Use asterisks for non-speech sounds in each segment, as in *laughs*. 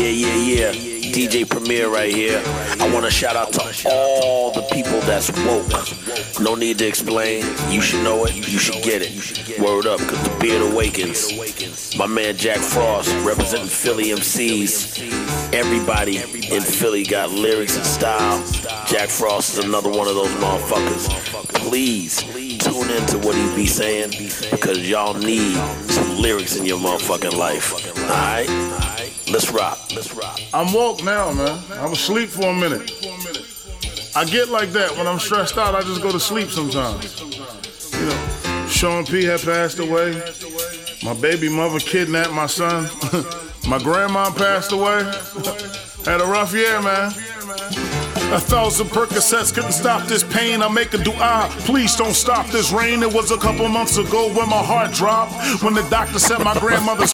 Yeah, yeah, yeah. DJ Premier right here. I want to shout out to all the people that's woke. No need to explain. You should know it. You should get it. Word up, cause the beard awakens. My man Jack Frost representing Philly MCs. Everybody in Philly got lyrics and style. Jack Frost is another one of those motherfuckers. Please tune into what he be saying because y'all need some lyrics in your motherfucking life. Alright? Let's rock. Let's rock. I'm woke now, man. I was asleep for a minute. I get like that when I'm stressed out. I just go to sleep sometimes. You know, Sean P had passed away. My baby mother kidnapped my son. *laughs* my grandma passed away. *laughs* Had a rough year, man. A thousand Percocets couldn't stop this pain. I make a dua. Please don't stop this rain. It was a couple months ago when my heart dropped. When the doctor said my grandmother's.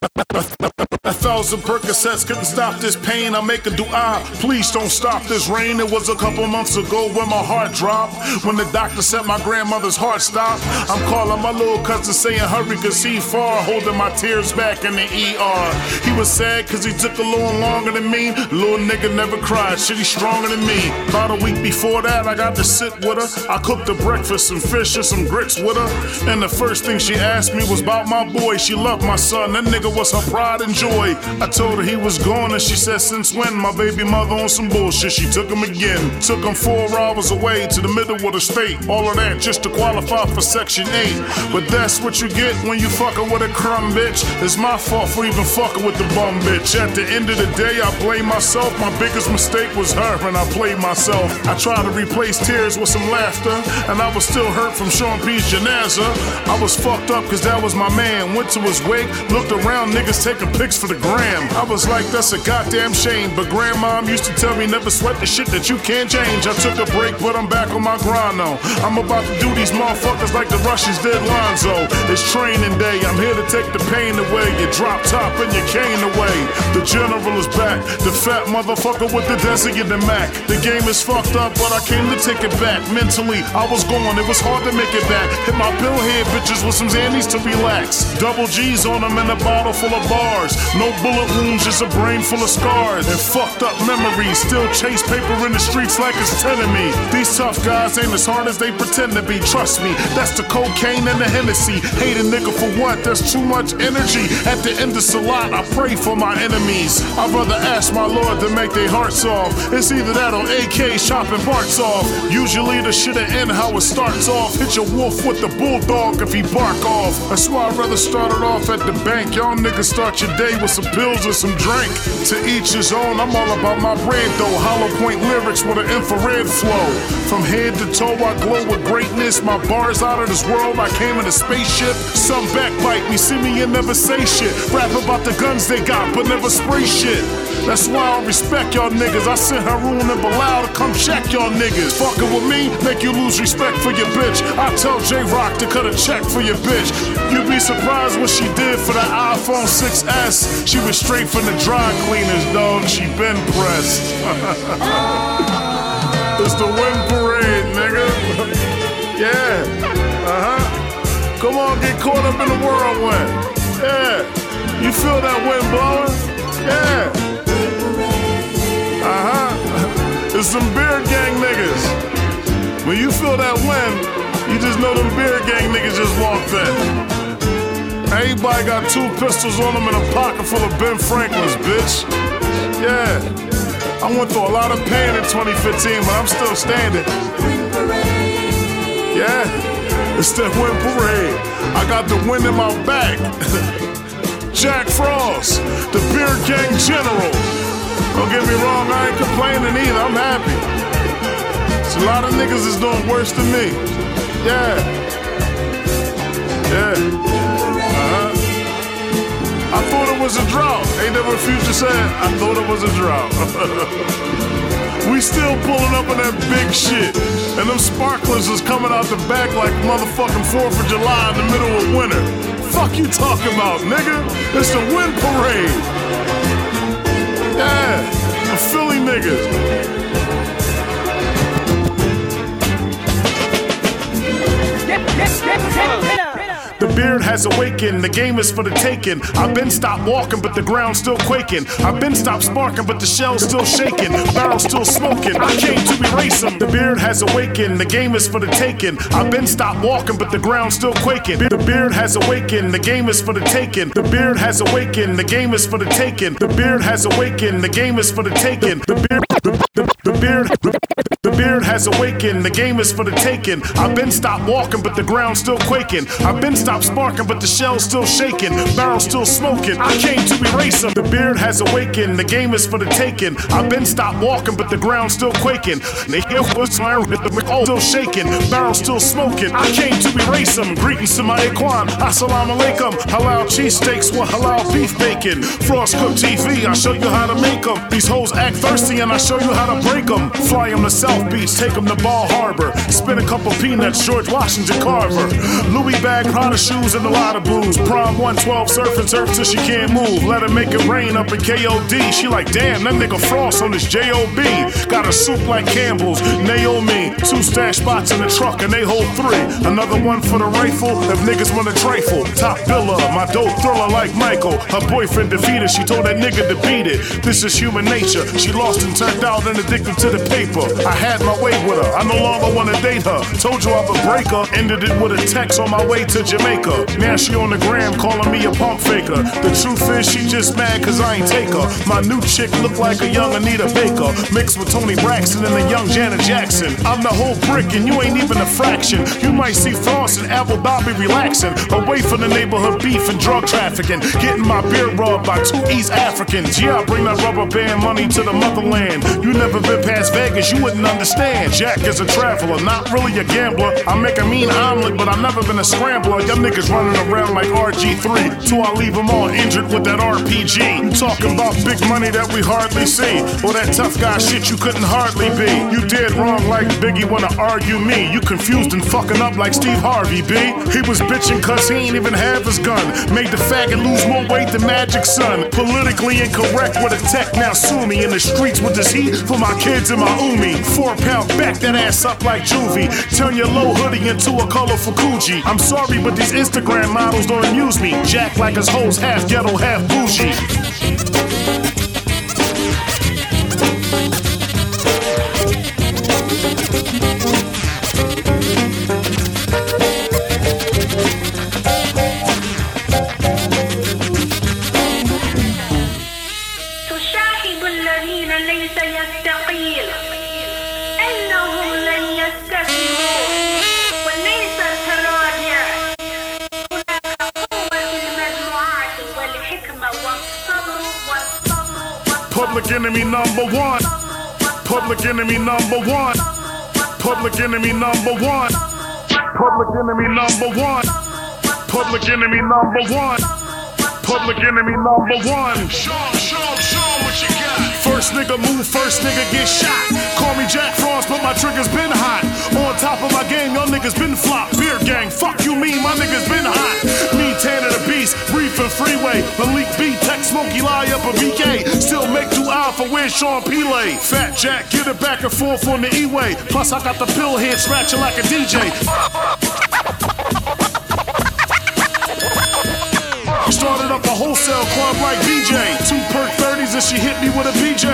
A thousand Percocets couldn't stop this pain. I make a dua. Please don't stop this rain. It was a couple months ago when my heart dropped. When the doctor said my grandmother's heart stopped. I'm calling my little cousin saying hurry cause he far. Holding my tears back in the ER. He was sad cause he took a little longer than me. Little nigga never cried. Shit, he's stronger than me. About a week before that, I got to sit with her. I cooked her breakfast, some fish and some grits with her. And the first thing she asked me was about my boy. She loved my son. That nigga was her pride and joy. I told her he was gone, and she said, Since when? My baby mother on some bullshit. She took him again. Took him four hours away to the middle of the state. All of that just to qualify for Section 8. But that's what you get when you fucking with a crumb bitch. It's my fault for even fucking with the bum bitch. At the end of the day, I blame myself. My biggest mistake was her, and I played myself. I tried to replace tears with some laughter, and I was still hurt from Sean P's janaza. I was fucked up cause that was my man. Went to his wake, looked around, niggas taking pics for the gram. I was like, that's a goddamn shame. But grandmom used to tell me never sweat the shit that you can't change. I took a break, but I'm back on my grind now. I'm about to do these motherfuckers like the Russians did Lonzo. It's training day, I'm here to take the pain away. You drop top and your cane away. The general is back, the fat motherfucker with the Desi and the Mac. The game is fucked up, but I came to take it back. Mentally, I was gone, it was hard to make it back. Hit my bill head bitches with some Xannies to relax. Double G's on them in a bottle full of bars. No bullet wounds, just a brain full of scars. And fucked up memories. Still chase paper in the streets like it's telling me. These tough guys ain't as hard as they pretend to be. Trust me, that's the cocaine and the Hennessy. Hate a nigga for what? There's too much energy. At the end of Salat, I pray for my enemies. I'd rather ask my Lord to make their hearts off. It's either that or AK chopping parts off. Usually the shit end how it starts off. Hit your wolf with the bulldog if he bark off. That's why I'd rather start it off at the bank. Y'all niggas start your day with some pills or some drink. To each his own, I'm all about my bread though. Hollow point lyrics with an infrared flow. From head to toe, I glow with greatness. My bars out of this world, I came in a spaceship. Some backbite me, see me and never say shit. Rap about the guns they got, but never spray shit. That's why I respect y'all niggas. I sent Haroon and Bilal to come check y'all niggas. Fucking with me, make you lose respect for your bitch. I tell J Rock to cut a check for your bitch. You'd be surprised what she did for the iPhone 6S. She was straight from the dry cleaners, dog. She been pressed. *laughs* it's the wind parade, nigga. *laughs* yeah. Uh huh. Come on, get caught up in the whirlwind. Yeah. You feel that wind blowing? Yeah. It's some beard gang niggas. When you feel that wind, you just know them beard gang niggas just walked in. Everybody got two pistols on them and a pocket full of Ben Franklin's, bitch. Yeah. I went through a lot of pain in 2015, but I'm still standing. Yeah. It's that wind parade. I got the wind in my back. *laughs* Jack Frost, the beard gang general. Don't get me wrong, I ain't complaining either. I'm happy. It's a lot of niggas is doing worse than me. Yeah. Yeah. Uh-huh. I thought it was a drought. Ain't that what Future said? I thought it was a drought. *laughs* we still pulling up in that big shit. And them sparklers is coming out the back like motherfucking 4th of July in the middle of winter. Fuck you talking about, nigga? It's the wind parade. Yeah, the Philly niggas. The beard has awakened, the game is for the taking. I've been stopped walking, but the ground's still quaking. I've been stopped sparking, but the shell's still shaking. Barrel still smoking. I came to erase them. The beard has awakened, the game is for the taking. I've been stopped walking, but the ground's still quaking. The beard has awakened, the game is for the taking. The beard has awakened, the game is for the taking. The beard has awakened, the game is for the taking. The beard, the, the, the beard, the beard has awakened, the game is for the taking. I've been stopped walking, but the ground's still quaking. I've been stopped sparking, but the shell's still shaking. Barrel still smoking. I came to erase them. The beard has awakened, the game is for the taking. I've been stopped walking, but the ground's still quaking. The hill was my the still shaking. Barrel still smoking. I came to erase them. Greetings to my Ikhwan. Assalamu alaikum. Halal cheesesteaks with halal beef bacon. Frost Cook TV, I show you how to make them. These hoes act thirsty and I show you how to break them. Fly them to South Beach, take them to Bal Harbour. Spin a couple peanuts, George Washington Carver. Louis bag, Prada shoes, and a lot of booze. Prom 112, surfing surf till she can't move. Let her make it rain up in KOD. She like, damn, that nigga Frost on his JOB. Got a soup like Campbell's. Naomi, two stash spots in the truck, and they hold three. Another one for the rifle if niggas wanna trifle. Top biller, my dope thriller like Michael. Her boyfriend defeated, she told that nigga to beat it. This is human nature. She lost and turned out and addicted to the paper. I had my way with her. I no longer wanna date her. Told you I would break her. Ended it with a text on my way to Jamaica. Now she on the gram calling me a pump faker. The truth is she just mad cause I ain't take her. My new chick look like a young Anita Baker. Mixed with Toni Braxton and a young Janet Jackson. I'm the whole brick and you ain't even a fraction. You might see Frost and Abu Dhabi relaxing. Away from the neighborhood beef and drug trafficking. Getting my beer rubbed by two East Africans. Yeah, I bring that rubber band money to the motherland. You never been past Vegas, you wouldn't understand. Jack is a traveler, not really a gambler. I make a mean omelet, but I've never been a scrambler. Y'all niggas running around like RG3. Till I leave them all injured with that RPG. You talking about big money that we hardly see. Or that tough guy shit you couldn't hardly be. You did wrong like Biggie wanna argue me. You confused and fucking up like Steve Harvey, B. He was bitching cause he ain't even have his gun. Made the faggot lose more weight than Magic Son. Politically incorrect with a tech, now sue me in the streets with this heat for my kids and my umi. Four pound back that ass up like juvie. Turn your low hoodie into a colorful Gucci. I'm sorry, but these Instagram models don't amuse me. Jack like his hoes half ghetto, half bougie. Public enemy number one. Public enemy number one. Public enemy number one. Public enemy number one. Public enemy number one. What you got. First nigga move, first nigga get shot. Call me Jack Frost, but my trigger's been hot. On top of my game, y'all niggas been flop. Beard gang, fuck you mean, my niggas been hot. Me, Tanner the Beast, Reefing Freeway, Malik B, Tech Smokey, Lie up a BK. Still make two alpha, where's Sean Pele? Fat Jack, get it back and forth on the E-way. Plus I got the pill head scratching like a DJ. Started up a wholesale club like BJ. Two perk 30s and she hit me with a BJ.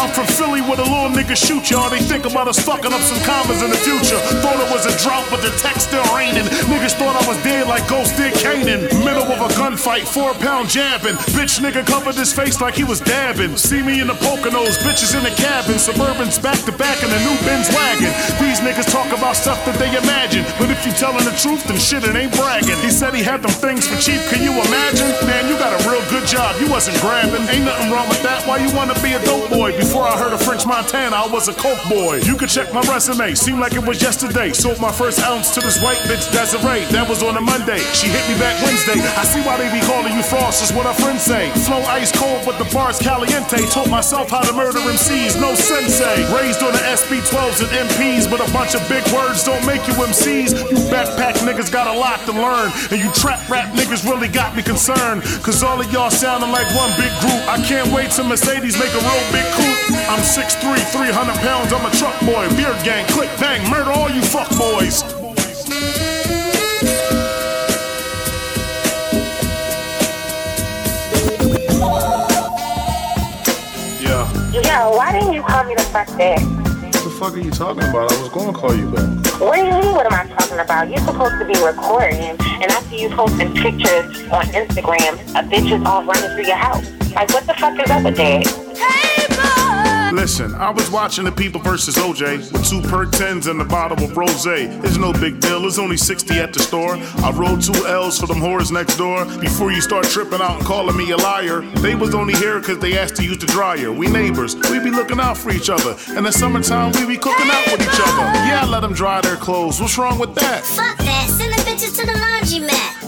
I'm from Philly where the little niggas shoot y'all. They think about us fucking up some commas in the future. Thought it was a drought, but the text still raining. Niggas thought I was dead like Ghost did Kanan. Middle of a gunfight, four pound jabbing. Bitch nigga covered his face like he was dabbing. See me in the Poconos, bitches in the cabin. Suburbans back to back in the new Benz wagon. These niggas talk about stuff that they imagine. But if you telling the truth, then shit, it ain't bragging. He said he had them things for cheap, can you imagine? Man, you got a real good job, you wasn't grabbing. Ain't nothing wrong with that. Why you wanna be a dope boy? Before I heard of French Montana, I was a coke boy. You can check my resume, seemed like it was yesterday. Sold my first ounce to this white bitch Desiree. That was on a Monday. She hit me back Wednesday. I see why they be calling you Frost, is what our friends say. Flow ice cold, but the bars caliente. Taught myself how to murder MCs, no sensei. Raised on the SP12s and MPs, but a bunch of big words don't make you MCs. You backpack niggas got a lot to learn, and you trap rap niggas really got me concerned concerned, cause all of y'all sounding like one big group. I can't wait till Mercedes make a real big coup I'm 6'3, 300 pounds, I'm a truck boy. Beard gang, click bang, murder all you fuck boys. Yeah. Why didn't you call me the fuck day? What the fuck are you talking about? I was gonna call you back. What do you mean, what am I talking about? You're supposed to be recording, and I see you posting pictures on Instagram of bitches all running through your house. Like, what the fuck is up with that? Listen, I was watching the People versus OJ with two perk tens and a bottle of rose. It's no big deal, it's only 60 at the store. I rolled two L's for them whores next door. Before you start tripping out and calling me a liar, they was only here because they asked to use the dryer. We neighbors, we be looking out for each other. In the summertime, we be cooking out with each other. Yeah, I let them dry their clothes. What's wrong with that? Fuck that. Bitches to the.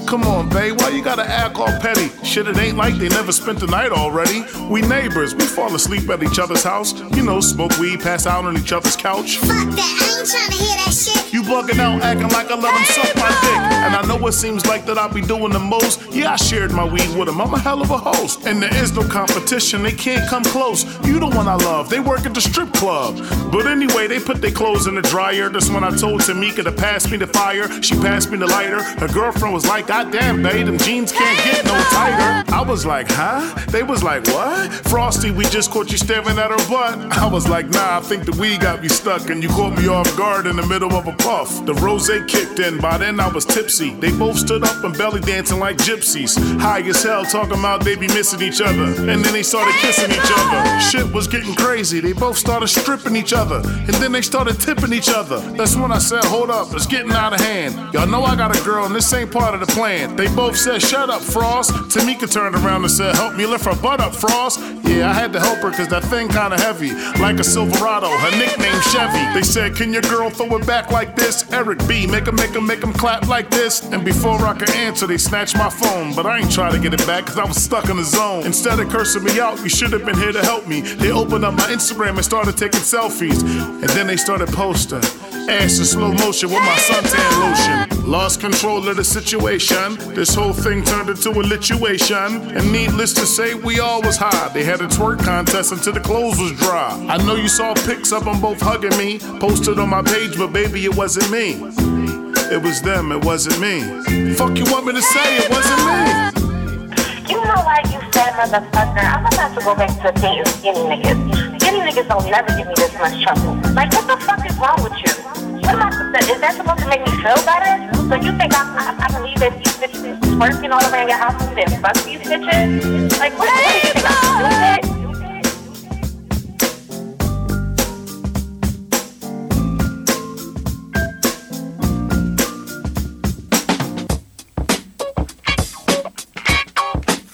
Come on, babe, why you gotta act all petty? Shit, it ain't like they never spent the night already. We neighbors, we fall asleep at each other's house. You know, smoke weed, pass out on each other's couch. Fuck that. I ain't trying to hear that shit. You bugging out, acting like I let him suck my dick. And I know it seems like that I be doing the most. Yeah, I shared my weed with him. I'm a hell of a host. And there is no competition, they can't come close. You the one I love, they work at the strip club. But anyway, they put their clothes in the dryer. That's when I told Tamika to pass me the fire. She passed me the lighter. Her girlfriend was like, God damn, babe, them jeans can't get no tighter. I was like, huh? They was like, what? Frosty, we just caught you staring at her butt. I was like, nah, I think the weed got me stuck and you caught me off guard in the middle of a puff. The rose kicked in, by then I was tipsy. They both stood up and belly dancing like gypsies. High as hell, talking about they be missing each other. And then they started kissing each other. Shit was getting crazy. They both started stripping each other. And then they started tipping each other. That's when I said, hold up, it's getting out of hand. Y'all know I got a girl and this ain't part of the plan. They both said, shut up, Frost. Tamika turned around and said, help me lift her butt up, Frost. Yeah, I had to help her because that thing kinda heavy. Like a Silverado, her nickname Chevy. They said, can your girl throw it back like this? Eric B, make him, make him, make him clap like this. And before I could answer, they snatched my phone. But I ain't trying to get it back because I was stuck in the zone. Instead of cursing me out, you should have been here to help me. They opened up my Instagram and started taking selfies. And then they started posting. Ass in slow motion with my suntan lotion. Lost control of the situation. This whole thing turned into a lituation. And needless to say, we all was high. They had a twerk contest until the clothes was dry. I know you saw pics of them both hugging me. Posted on my page, but baby, it wasn't me. It was them, it wasn't me. Fuck you want me to say it wasn't me? You know why you fat motherfucker? I'm about to go back to dating skinny niggas. Skinny niggas don't never give me this much trouble. Like, what the fuck is wrong with you? What am I supposed Is that supposed to make me feel better? So you think I, I, I believe that these bitches is twerking all around your house and then fuck these bitches? Like, what, what do you think I'm stupid?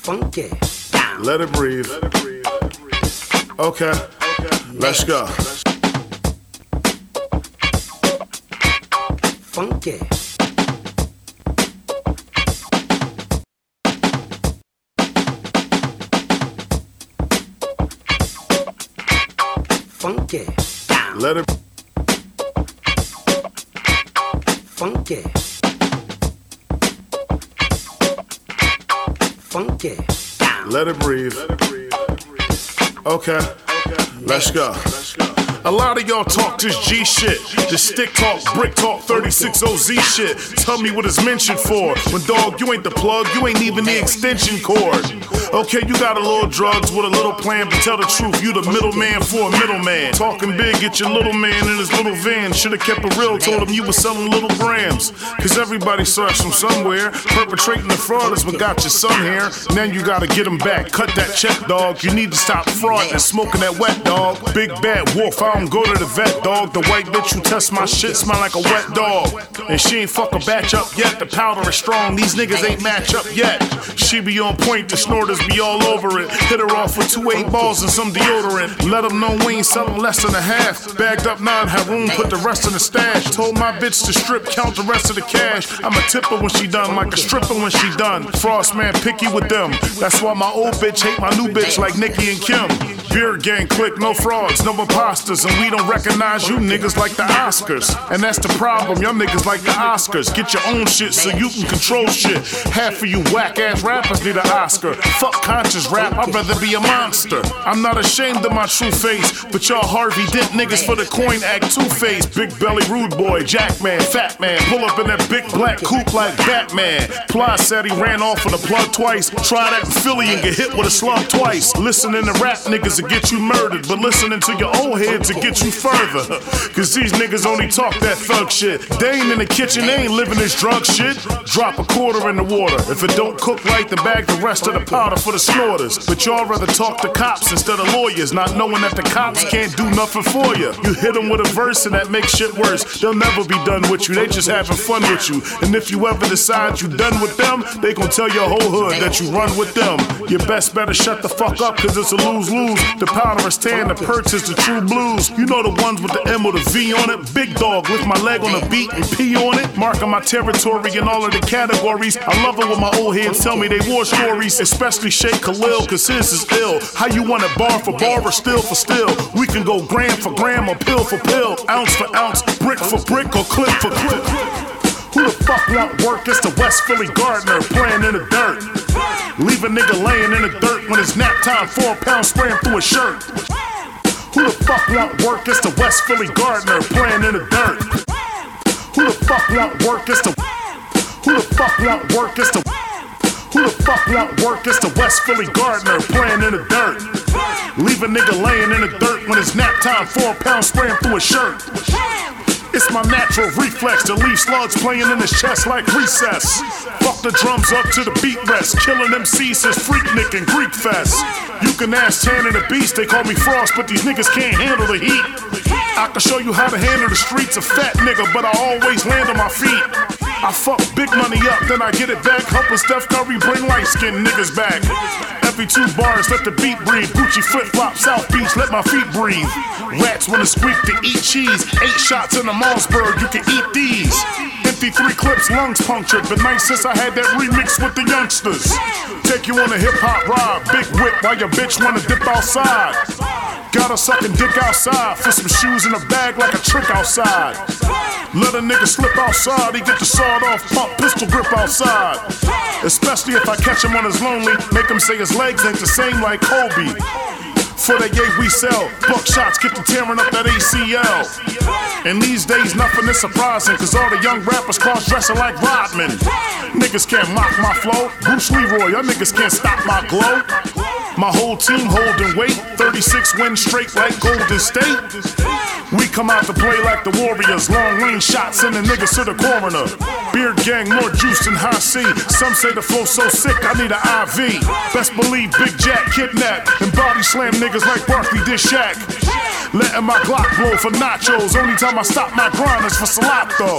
Funky. Down. Let it breathe. Okay, let's go. Funky. Funky. Down. Let it. Funky. Funky. Down. Let it breathe. Okay, let's go. A lot of y'all talk this G shit. This stick talk, brick talk, 36 OZ shit. Tell me what it's mentioned for. When dog, you ain't the plug, you ain't even the extension cord. Okay, you got a little drugs with a little plan, but tell the truth, you the middleman for a middleman. Talking big, get your little man in his little van. Should've kept it real, told him you was selling little grams. Cause everybody starts from somewhere. Perpetrating the fraud is what got your son here. Now you gotta get him back. Cut that check, dog. You need to stop fraud and smoking that wet, dog. Big bad wolf, I don't go to the vet, dog. The white bitch who test my shit smell like a wet dog. And she ain't fuck a batch up yet. The powder is strong. These niggas ain't match up yet. She be on point, the snorters be all over it. Hit her off with two eight balls and some deodorant. Let them know we ain't selling less than a half. Bagged up nine, have room, put the rest in the stash. Told my bitch to strip, count the rest of the cash. I'm a tipper when she done, like a stripper when she done. Frost man picky with them. That's why my old bitch hate my new bitch like Nicki and Kim. Beer gang click, no frauds, no imposters. And we don't recognize you niggas like the Oscars. And that's the problem, y'all niggas like the Oscars. Get your own shit so you can control shit. Half of you whack ass rappers need an Oscar. Fuck conscious rap, I'd rather be a monster. I'm not ashamed of my true face, but y'all Harvey Dent niggas for the coin act two face. Big belly rude boy, Jackman, fat man, pull up in that big black coupe like Batman. Ply said he ran off with a plug twice. Try that Philly and get hit with a slug twice. Listening to rap niggas to get you murdered, but listening to your old head to get you further. Cause these niggas only talk that thug shit. They ain't in the kitchen, they ain't living this drug shit. Drop a quarter in the water. If it don't cook right, then bag the rest of the powder for the snorters. But y'all rather talk to cops instead of lawyers, not knowing that the cops can't do nothing for you. You hit them with a verse and that makes shit worse. They'll never be done with you, they just having fun with you. And if you ever decide you done with them, they gon' tell your whole hood that you run with them. You best better shut the fuck up, cause it's a lose lose. The powder is tan, the purchase, the true blues. You know the ones with the M or the V on it. Big dog, with my leg on the beat and pee on it. Marking my territory in all of the categories. I love it when my old heads tell me they war stories, especially Sheikh Khalil, cause his is ill. How you want it bar for bar or still for still? We can go gram for gram or pill for pill, ounce for ounce, brick for brick or clip for clip. Who the fuck want work? It's the West Philly gardener playing in the dirt. Leave a nigga laying in the dirt when it's nap time, four pounds spraying through a shirt. Who the fuck want work? It's the West Philly gardener playing in the dirt. Who the fuck want work? It's the Who the fuck want work? It's the Who the fuck want work? It's the West Philly gardener playing in the dirt. Leave a nigga laying in the dirt when it's nap time, four pounds spraying through a shirt. It's my natural reflex to leave slugs playing in his chest like recess. Fuck the drums up to the beat rest. Killing MCs since Freaknik and Greek Fest. You can ask Tan and the Beast, they call me Frost, but these niggas can't handle the heat. I can show you how to handle the streets, a fat nigga, but I always land on my feet. I fuck big money up, then I get it back. Helping Steph Curry bring light skinned niggas back. Every two bars, let the beat breathe. Gucci flip flop, South Beach, let my feet breathe. Rats wanna squeak to eat cheese. Eight shots in the Mossberg, you can eat these. Empty three clips, lungs punctured. But nice since I had that remix with the youngsters. Take you on a hip hop ride, big whip while your bitch wanna dip outside. Gotta suckin' dick outside for some shoes in a bag like a trick outside. Let a nigga slip outside, he get the sawed off pump pistol grip outside. Especially if I catch him on his lonely, make him say his legs ain't the same like Kobe. For the yay we sell, Buckshots get to tearing up that ACL. And these days nothing is surprising, cause all the young rappers cross dressing like Rodman. Niggas can't mock my flow, Bruce Leroy, y'all niggas can't stop my glow. My whole team holding weight, 36 wins straight like Golden State. We come out to play like the Warriors, long range shots sending niggas to the coroner. Beard gang, more juice than high C. Some say the flow so sick, I need an IV. Best believe Big Jack kidnapped and body slam niggas like Barkley did Shaq. Letting my Glock blow for nachos. Only time I stop my grind is for Salato.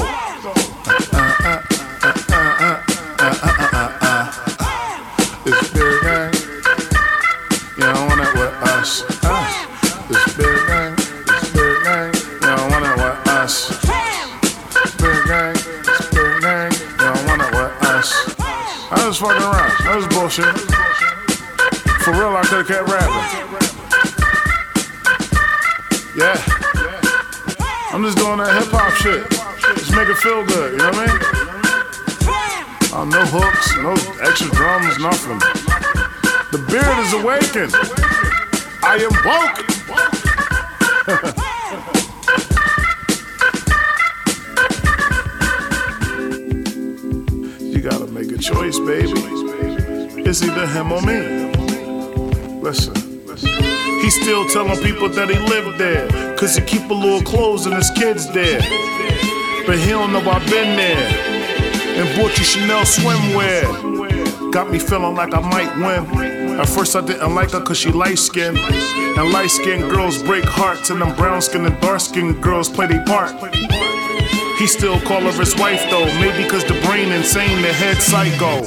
It's big gang. You don't want it with us. us. It's big gang. It's big gang. You don't want it with us. Big gang. It's big gang. You don't want it with us. I was fucking around. That was bullshit. For real, I could've kept rapping. Doing that hip hop shit. Just make it feel good, you know what I mean? Uh, no hooks, no extra drums, nothing. The beard is awakened. I am woke. *laughs* you gotta make a choice, baby. It's either him or me. Listen, listen. He's still telling people that he lived there. Cause he keep a little clothes and his kids there. But he don't know I've been there. And bought you Chanel swimwear. Got me feeling like I might win. At first I didn't like her cause she light skinned. And light skinned girls break hearts, and them brown skinned and dark skinned girls play their part. He still call her his wife though, maybe cause the brain insane, the head psycho.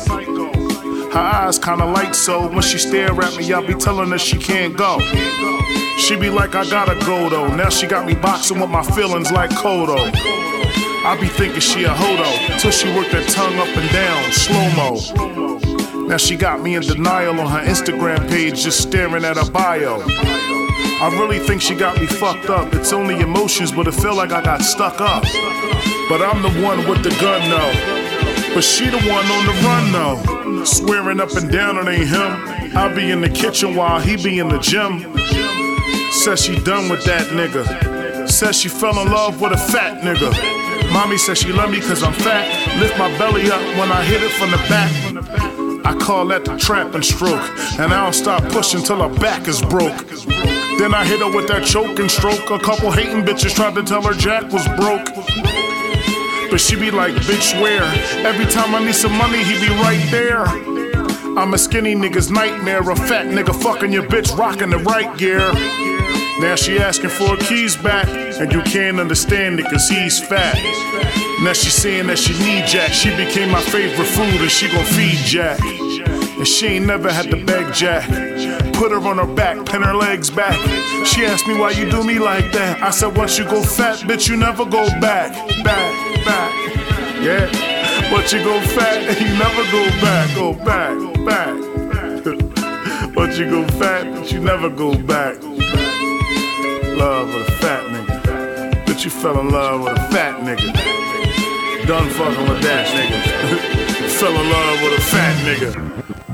Her eyes kinda light, so when she stare at me, I'll be telling her she can't go. She be like, I gotta go though. Now she got me boxing with my feelings like Cotto. I be thinking she a hodo till she work that tongue up and down, slow mo. Now she got me in denial on her Instagram page, just staring at her bio. I really think she got me fucked up. It's only emotions, but it feel like I got stuck up. But I'm the one with the gun though. But she the one on the run though. Swearing up and down it ain't him. I be in the kitchen while he be in the gym. Says she done with that nigga. Says she fell in love with a fat nigga. Mommy says she love me cause I'm fat. Lift my belly up when I hit it from the back. I call that the trapping stroke. And I don't stop pushing till her back is broke. Then I hit her with that choking stroke. A couple hating bitches tried to tell her Jack was broke. But she be like, bitch, where? Every time I need some money, he be right there. I'm a skinny nigga's nightmare, a fat nigga fucking your bitch, rocking the right gear. Now she asking for her keys back, and you can't understand it cause he's fat. Now she saying that she need Jack, she became my favorite food and she gon' feed Jack. And she ain't never had to beg Jack. Put her on her back, pin her legs back. She asked me why you do me like that. I said once you go fat, bitch, you never go back, back, back. Yeah. Once you go fat, and *laughs* you never go back, go back, go back. *laughs* Once you go fat, bitch, you never go back. Love with a fat nigga. Bitch, you fell in love with a fat nigga. Done fucking with that nigga. *laughs* fell in love with a fat nigga.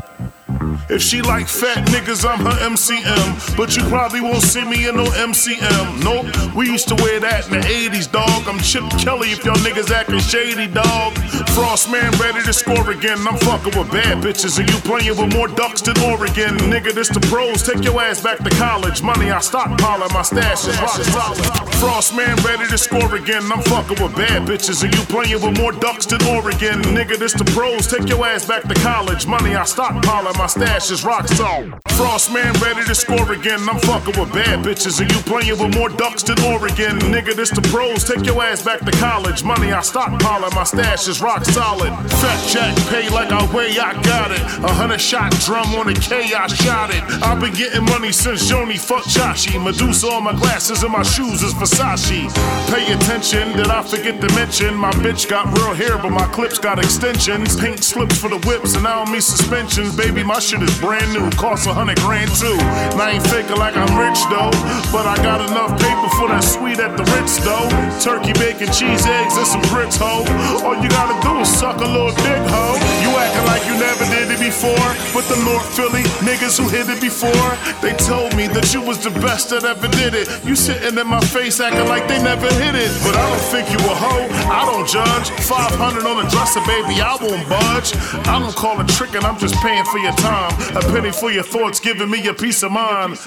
If she like fat niggas, I'm her MCM. But you probably won't see me in no MCM. Nope, we used to wear that in the 80s, dog. I'm Chip Kelly if y'all niggas acting shady, dog. Frost man ready to score again. I'm fucking with bad bitches and you playing with more ducks than Oregon. Nigga, this the pros. Take your ass back to college. Money I stockpile my stash is rock solid. Frost man ready to score again. I'm fucking with bad bitches and you playing with more ducks than Oregon. Nigga, this the pros. Take your ass back to college. Money I stockpile and my stash is rock solid. Frost man ready to score again. I'm fucking with bad bitches and you playing with more ducks than Oregon. Nigga, this the pros. Take your ass back to college. Money I stockpile and my stash is rock solid. Fat Jack pay like I weigh, I got it. A hundred shot drum on a K, I shot it. I've been getting money since Joanie fuck Chachi. Medusa on my glasses and my shoes is Versace. Pay attention, did I forget to mention? My bitch got real hair, but my clips got extensions. Pink slips for the whips, and I don't suspensions. Baby, my shit is brand new, costs a hundred grand too. And I ain't faking like I'm rich though, but I got enough paper for that sweet at the Ritz though. Turkey, bacon, cheese, eggs, and some grits, ho. All you gotta do is suck a little dick, ho. You acting like you never did it before, but the North Philly niggas who hit it before, they told me that you was the best that ever did it. You sitting in my face acting like they never hit it, but I don't think you a hoe. I don't judge. 500 on the dresser, baby, I won't budge. I don't call it tricking, I'm just paying for your time. A penny for your thoughts, giving me your peace of mind.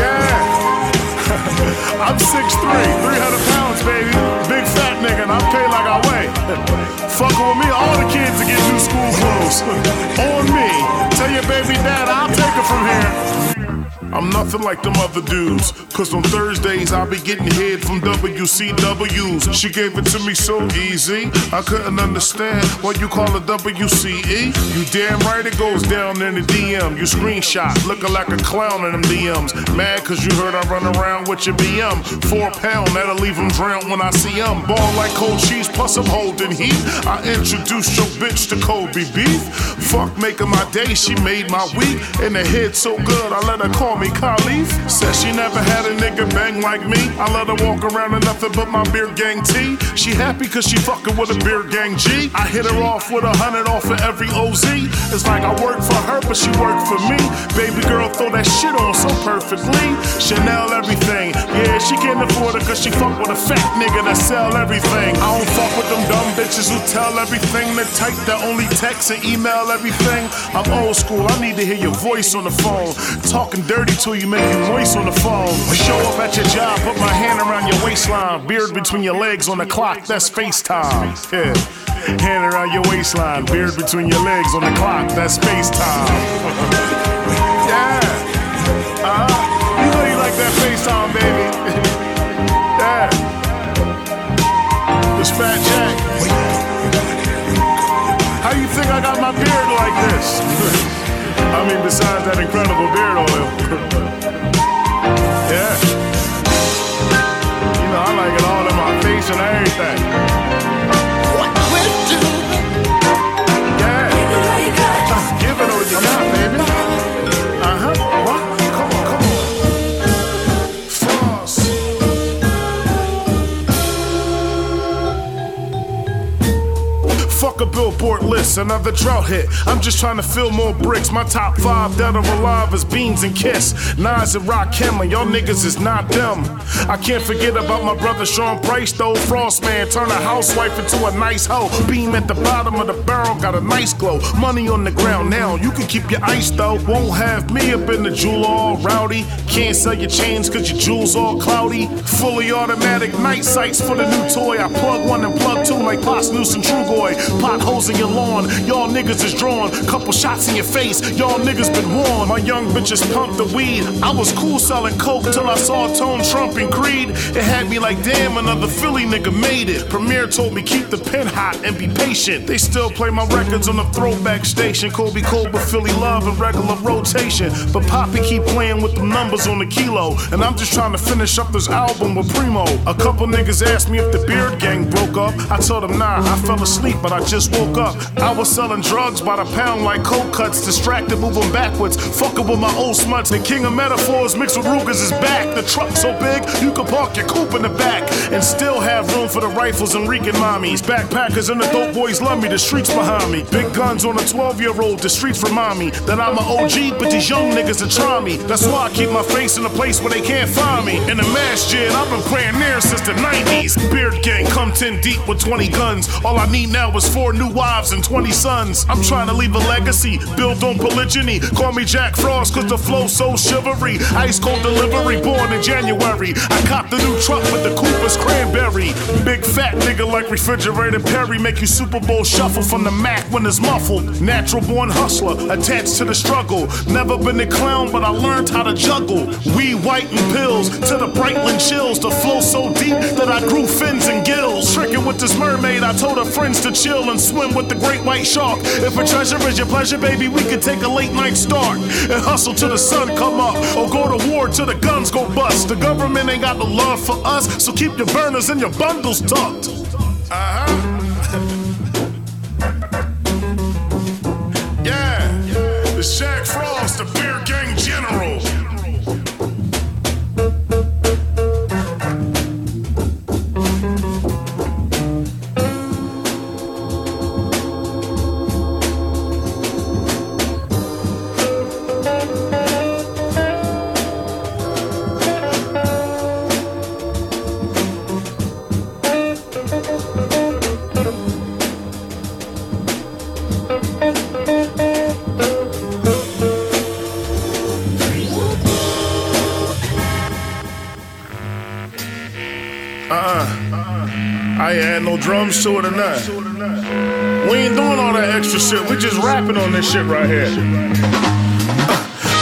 Yeah. *laughs* I'm 6'3, 300 pounds, baby. Big fat nigga, and I pay like I weigh. *laughs* Fucking with me, all the kids to get new school clothes. *laughs* On me. Tell your baby dad I'll take her from here. I'm nothing like them other dudes. Cause on Thursdays I be getting head from WCWs. She gave it to me so easy. I couldn't understand what you call a WCE. You damn right it goes down in the DM. You screenshot looking like a clown in them DMs. Mad cause you heard I run around with your BM. Four pound, that'll leave him drowned when I see him. Ball like cold cheese, plus I'm holding heat. I introduced your bitch to Kobe beef. Fuck making my day, she made my week. And the head so good, I let her call me Khalif. Says she never had a nigga bang like me. I let her walk around in nothing but my beard gang tee. She happy cause she fucking with a beard gang G. I hit her off with a hundred off of every OZ. It's like I work for her, but she work for me. Baby girl, throw that shit on so perfectly. Chanel everything. Yeah, she can't afford it cause she fuck with a fat nigga that sell everything. I don't fuck with them dumb bitches who tell everything. That type that only text and email everything. I'm old school, I need to hear your voice on the phone. Talking dirty to you, make you voice on the phone. I show up at your job, put my hand around your waistline. Beard between your legs on the clock, that's FaceTime. Yeah. Hand around your waistline, beard between your legs on the clock, that's FaceTime. *laughs* yeah. Uh-huh. You know you like that FaceTime, baby. *laughs* yeah. It's Fat Jack. How you think I got my beard like this? *laughs* I mean, besides that incredible beard oil. *laughs* yeah. You know, I like it all in my face and everything. What will it do? Yeah. Baby, girl, you got this, another drought hit. I'm just trying to fill more bricks. My top five dead or alive is Beans and Kiss. Nas and Rakim, and y'all niggas is not them. I can't forget about my brother Sean Price, though. Frost man, turn a housewife into a nice hoe. Beam at the bottom of the barrel, got a nice glow. Money on the ground now, you can keep your ice though. Won't have me up in the jewel all rowdy. Can't sell your chains cause your jewels all cloudy. Fully automatic night sights for the new toy. I plug one and plug two like Posdnuos and Trugoy. Potholes in your lawn, y'all niggas is drawn. Couple shots in your face, y'all niggas been warned. My young bitches pumped the weed. I was cool selling coke till I saw Tone Trump and Creed. It had me like, damn, another Philly nigga made it. Premier told me keep the pen hot and be patient. They still play my records on the throwback station. Kobe Cole, Philly love and regular rotation. But Poppy keep playing with the numbers on the kilo. And I'm just trying to finish up this album with Primo. A couple niggas asked me if the Beard Gang broke up. I told them nah, I fell asleep, but I just woke up. I was selling drugs by the pound like cold cuts, distracted, moving backwards. Fucking with my old smuts. The king of metaphors mixed with Rugers is back. The truck so big, you can park your coupe in the back and still have room for the rifles and Rican mommies. Backpackers and the dope boys love me, the streets behind me. Big guns on a 12 year old, the streets remind me that I'm an OG, but these young niggas are try me. That's why I keep my face in a place where they can't find me. In the mass masjid, I've been praying there since the 90s. Beard gang come 10 deep with 20 guns. All I need now is four new wives and 20 sons. I'm trying to leave a legacy built on polygyny. Call me Jack Frost, cause the flow so chivalry. Ice cold delivery, born in January. I copped the new truck with the Cooper's cranberry. Big fat nigga like refrigerator Perry. Make you Super Bowl shuffle from the Mac when it's muffled. Natural born hustler, attached to the struggle. Never been a clown, but I learned how to juggle. We white and pills to the Brightland chills. The flow so deep that I grew fins and gills. Tricking with this mermaid, I told her friends to chill and swim with the great white shark. If a treasure is your pleasure, baby, we could take a late night start and hustle till the sun come up, or go to war till the guns go bust. The government ain't got no love for us, so keep your burners and your bundles tucked. Uh huh. *laughs* yeah, the Jack Frost, the Beard Gang General. To it or nothing. We ain't doing all that extra shit. We just rapping on this shit right here. Uh,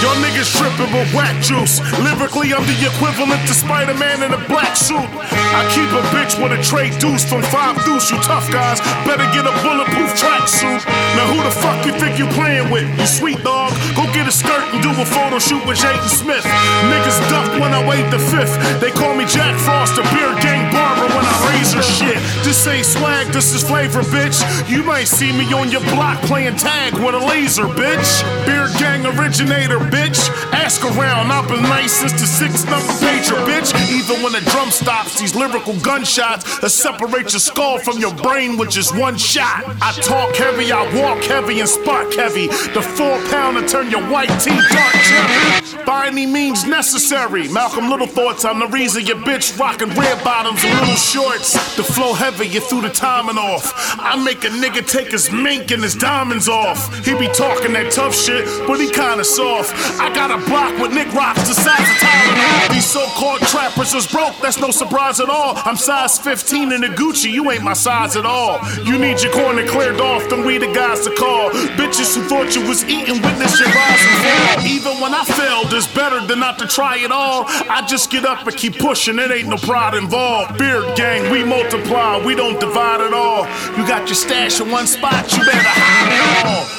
y'all niggas tripping with whack juice. Lyrically, I'm the equivalent to Spider Man in a black suit. I keep a bitch with a tray deuce from five deuce. You tough guys better get a bulletproof tracksuit. Now, who the fuck you think you playing with? You sweet dog, go get a skirt and do a photo shoot with Jaden Smith. Niggas duck when I wait the fifth. They call me Jack Frost, a beard gang barber when I razor shit. This ain't swag, this is flavor, bitch. You might see me on your block playing tag with a laser, bitch. Beard gang originator, bitch. Ask around, I've been nice since the six number pager, bitch. Even when the drum stops, these lyrical gunshots that separate your skull from your brain with just one shot. I talk heavy, I walk heavy and spark heavy. The four pounder turn your white teeth dark cherry. By any means necessary. Malcolm Little thoughts, I'm the reason your bitch rocking red bottoms and little shorts. The flow heavy, you threw the timing off. I make a nigga take his mink and his diamonds off. He be talking that tough shit, but he kinda soft. I got a block with Nick Rocks the size of Tylenol. These so-called trappers is broke, that's no surprise at all. I'm size 15 in a Gucci, you ain't my size at all. You need your corner cleared off, then we the guys to call. Bitches who thought you was eating, witness your rise and fall. Even when I failed, it's better than not to try it all. I just get up and keep pushing, it ain't no pride involved. Beard gang, we multiply, we don't divide at all. You got your stash in one spot, you better hide it all.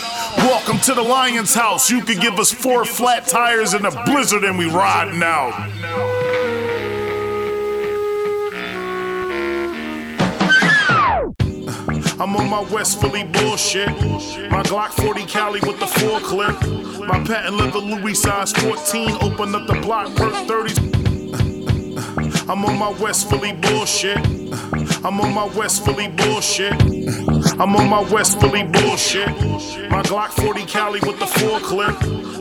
Welcome to the Lion's House. You can give us four flat tires in a blizzard and we riding out. I'm on my West Philly bullshit. My Glock 40 Cali with the four clip. My patent leather Louis size 14. Open up the block, perk 30s. I'm on my West Philly bullshit. I'm on my West Philly bullshit. I'm on my West Philly bullshit. My Glock 40 Cali with the four clip.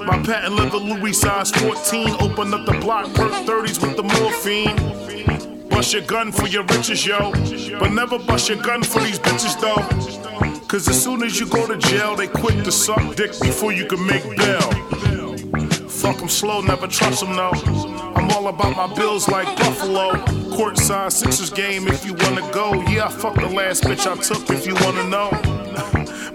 My patent leather Louis size 14. Open up the block, perk 30s with the morphine. Bust your gun for your riches, yo. But never bust your gun for these bitches, though. Cause as soon as you go to jail, they quit to suck dick before you can make bail. Fuck 'em slow, never trust 'em no. I'm all about my bills like Buffalo. Courtside Sixers game if you wanna go. Yeah, I fucked the last bitch I took if you wanna know.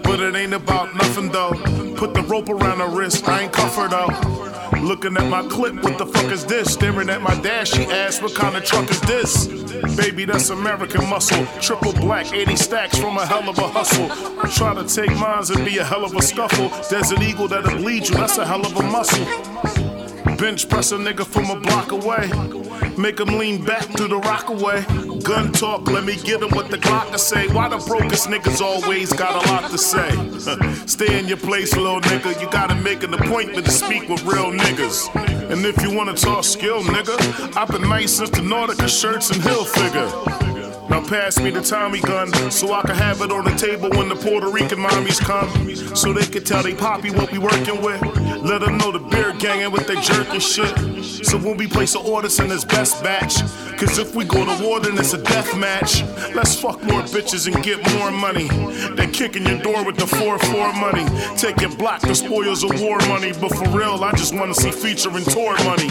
But it ain't about nothing though. Put the rope around her wrist, I ain't her though. Looking at my clip, what the fuck is this? Staring at my dash, she asked, what kind of truck is this? Baby, that's American muscle. Triple black, 80 stacks from a hell of a hustle. Try to take mines and be a hell of a scuffle. Desert Eagle that'll bleed you, that's a hell of a muscle. Bench press a nigga from a block away. Make him lean back through the rock away. Gun talk, let me get him what the Glock to say. Why the brokest niggas always got a lot to say? *laughs* Stay in your place, little nigga. You gotta make an appointment to speak with real niggas. And if you wanna talk skill, nigga, I've been nice since the Nautica shirts and Hill figure. Now pass me the Tommy gun so I can have it on the table when the Puerto Rican mommies come. So they can tell they poppy what we working with. Let them know the beard gangin' with they jerking shit. So when we place the orders in this best batch. Cause if we go to war, then it's a death match. Let's fuck more bitches and get more money. They kicking your door with the 4-4 money. Taking block the spoils of war money. But for real, I just wanna see featuring tour money.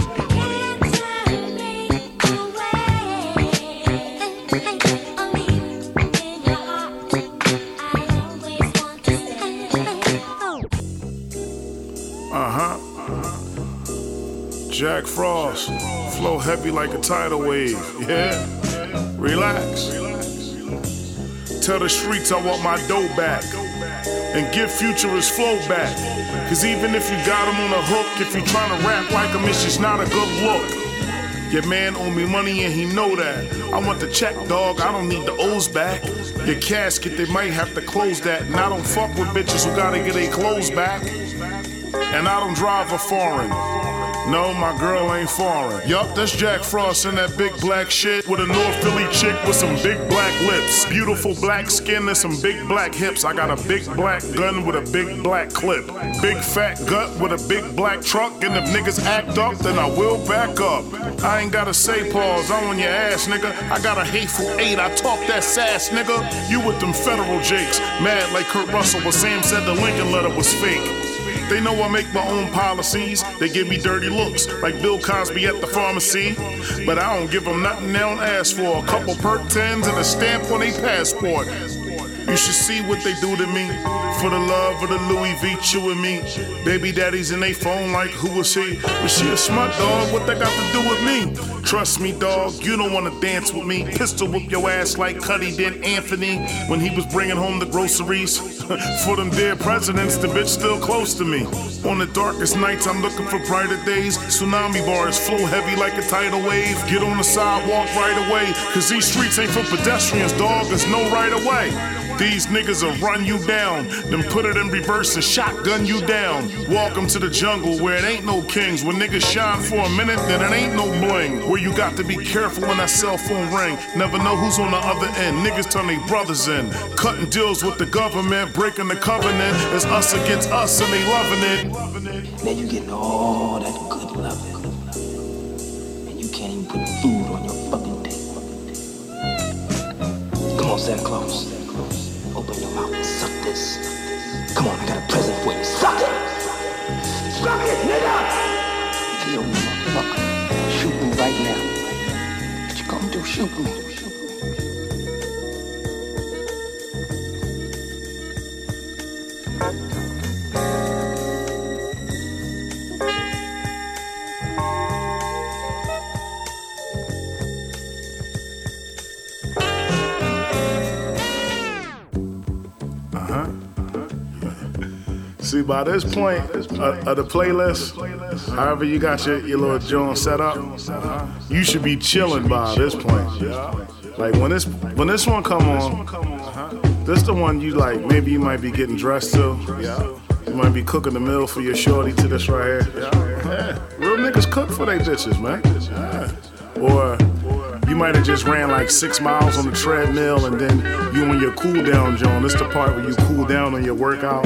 Jack Frost, flow heavy like a tidal wave. Yeah, relax. Tell the streets I want my dough back. And give Future his flow back. Cause even if you got him on a hook, if you tryna rap like him, it's just not a good look. Your man owe me money and he know that. I want the check, dog. I don't need the O's back. Your casket, they might have to close that. And I don't fuck with bitches who gotta get their clothes back. And I don't drive a foreign. No, my girl ain't foreign. Yup, that's Jack Frost in that big black shit with a North Philly chick with some big black lips, beautiful black skin and some big black hips. I got a big black gun with a big black clip, big fat gut with a big black truck. And if niggas act up, then I will back up. I ain't gotta say pause, I'm on your ass, nigga. I got a hateful eight, I talk that sass, nigga. You with them federal jakes, mad like Kurt Russell, but Sam said the Lincoln letter was fake. They know I make my own policies. They give me dirty looks, like Bill Cosby at the pharmacy. But I don't give them nothing they don't ask for. A couple perk tens and a stamp on their passport. You should see what they do to me. For the love of the Louis V chewing me. Baby daddies in they phone like who was he? Was she a smart dog? What that got to do with me? Trust me, dog, you don't wanna dance with me. Pistol whip your ass like Cuddy did Anthony when he was bringing home the groceries. *laughs* for them dead presidents, the bitch still close to me. On the darkest nights, I'm looking for brighter days. Tsunami bars flow heavy like a tidal wave. Get on the sidewalk right away. Cause these streets ain't for pedestrians, dog. There's no right away. These niggas will run you down, then put it in reverse and shotgun you down. Welcome to the jungle where it ain't no kings. When niggas shine for a minute, then it ain't no bling. Where you got to be careful when that cell phone ring. Never know who's on the other end. Niggas turn their brothers in. Cutting deals with the government, breaking the covenant. It's us against us and they loving it. Now you getting all that good loving. And you can't even put food on your fucking table. Come on, Santa Claus. This. Come on, I got a present for you. Suck it! Suck it, nigga! Kill me, motherfucker. Shoot me right now. What you gonna do? Shoot me. See, by this point uh, of the playlist, however you got your, your little joint set up, you should be chilling by this point. Like when this when this one come on, this the one you like. Maybe you might be getting dressed to. You might be cooking the meal for your shorty to this right here. Real niggas cook for they bitches, man. Or You might have just ran like six miles on the treadmill and then you on your cool down, John. This the part where you cool down on your workout.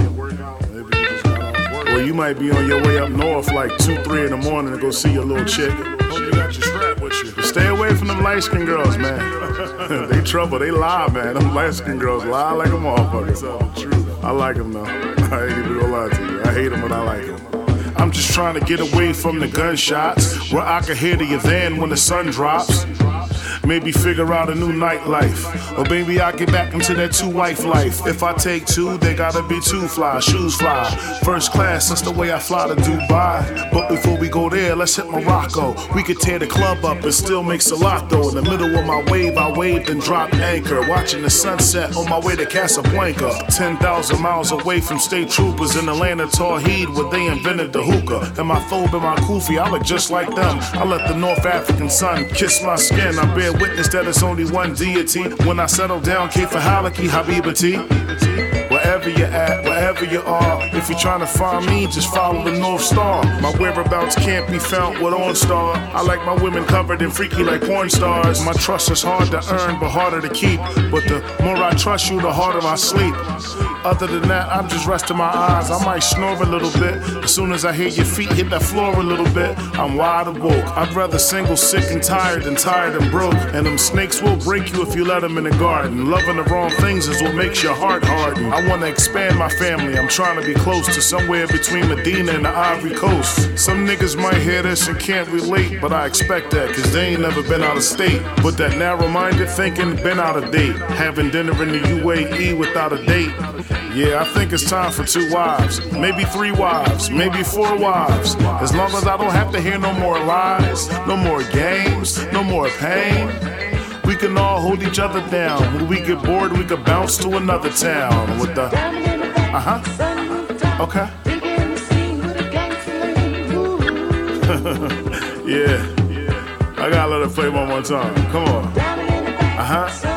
Or you might be on your way up north like 2, 3 in the morning to go see your little chick. Hope you got your strap with you. Stay away from them light skinned girls, man. *laughs* they trouble, they lie, man. Them light skinned girls lie like a motherfucker. I like them though. *laughs* I ain't even gonna lie to you. I hate them, but I like them. I'm just trying to get away from the gunshots where I can hear the van when the sun drops. Maybe figure out a new nightlife. Or maybe I get back into that two wife life. If I take two, they gotta be two fly, shoes fly. First class, that's the way I fly to Dubai. But before we go there, let's hit Morocco. We could tear the club up and still make Salado. In the middle of my wave, I waved and dropped anchor. Watching the sunset on my way to Casablanca. 10,000 miles away from state troopers in Atlanta, Tawheed, where they invented the hookah. And my thobe and my kufi, I look just like them. I let the North African sun kiss my skin. I bear witness that it's only one deity. When I settle down, K for Halaki, Habibati. Wherever you're at, wherever you are, if you're trying to find me, just follow the North Star. My whereabouts can't be found with OnStar. I like my women covered and freaky like porn stars. My trust is hard to earn, but harder to keep. But the more I trust you, the harder I sleep. Other than that, I'm just resting my eyes. I might snore a little bit. As soon as I hear your feet hit that floor a little bit, I'm wide awoke. I'd rather single, sick, and tired than tired and broke. And them snakes will break you if you let them in the garden. Loving the wrong things is what makes your heart harden. I wanna expand my family. I'm trying to be close to somewhere between Medina and the Ivory Coast. Some niggas might hear this and can't relate, but I expect that, cause they ain't never been out of state. But that narrow minded thinking been out of date. Having dinner in the UAE without a date. Yeah, I think it's time for two wives, maybe three wives, maybe four wives. As long as I don't have to hear no more lies, no more games, no more pain. We can all hold each other down. When we get bored, we can bounce to another town with the. Uh huh. Okay. *laughs* yeah. I gotta let it play one more time. Come on. Uh huh.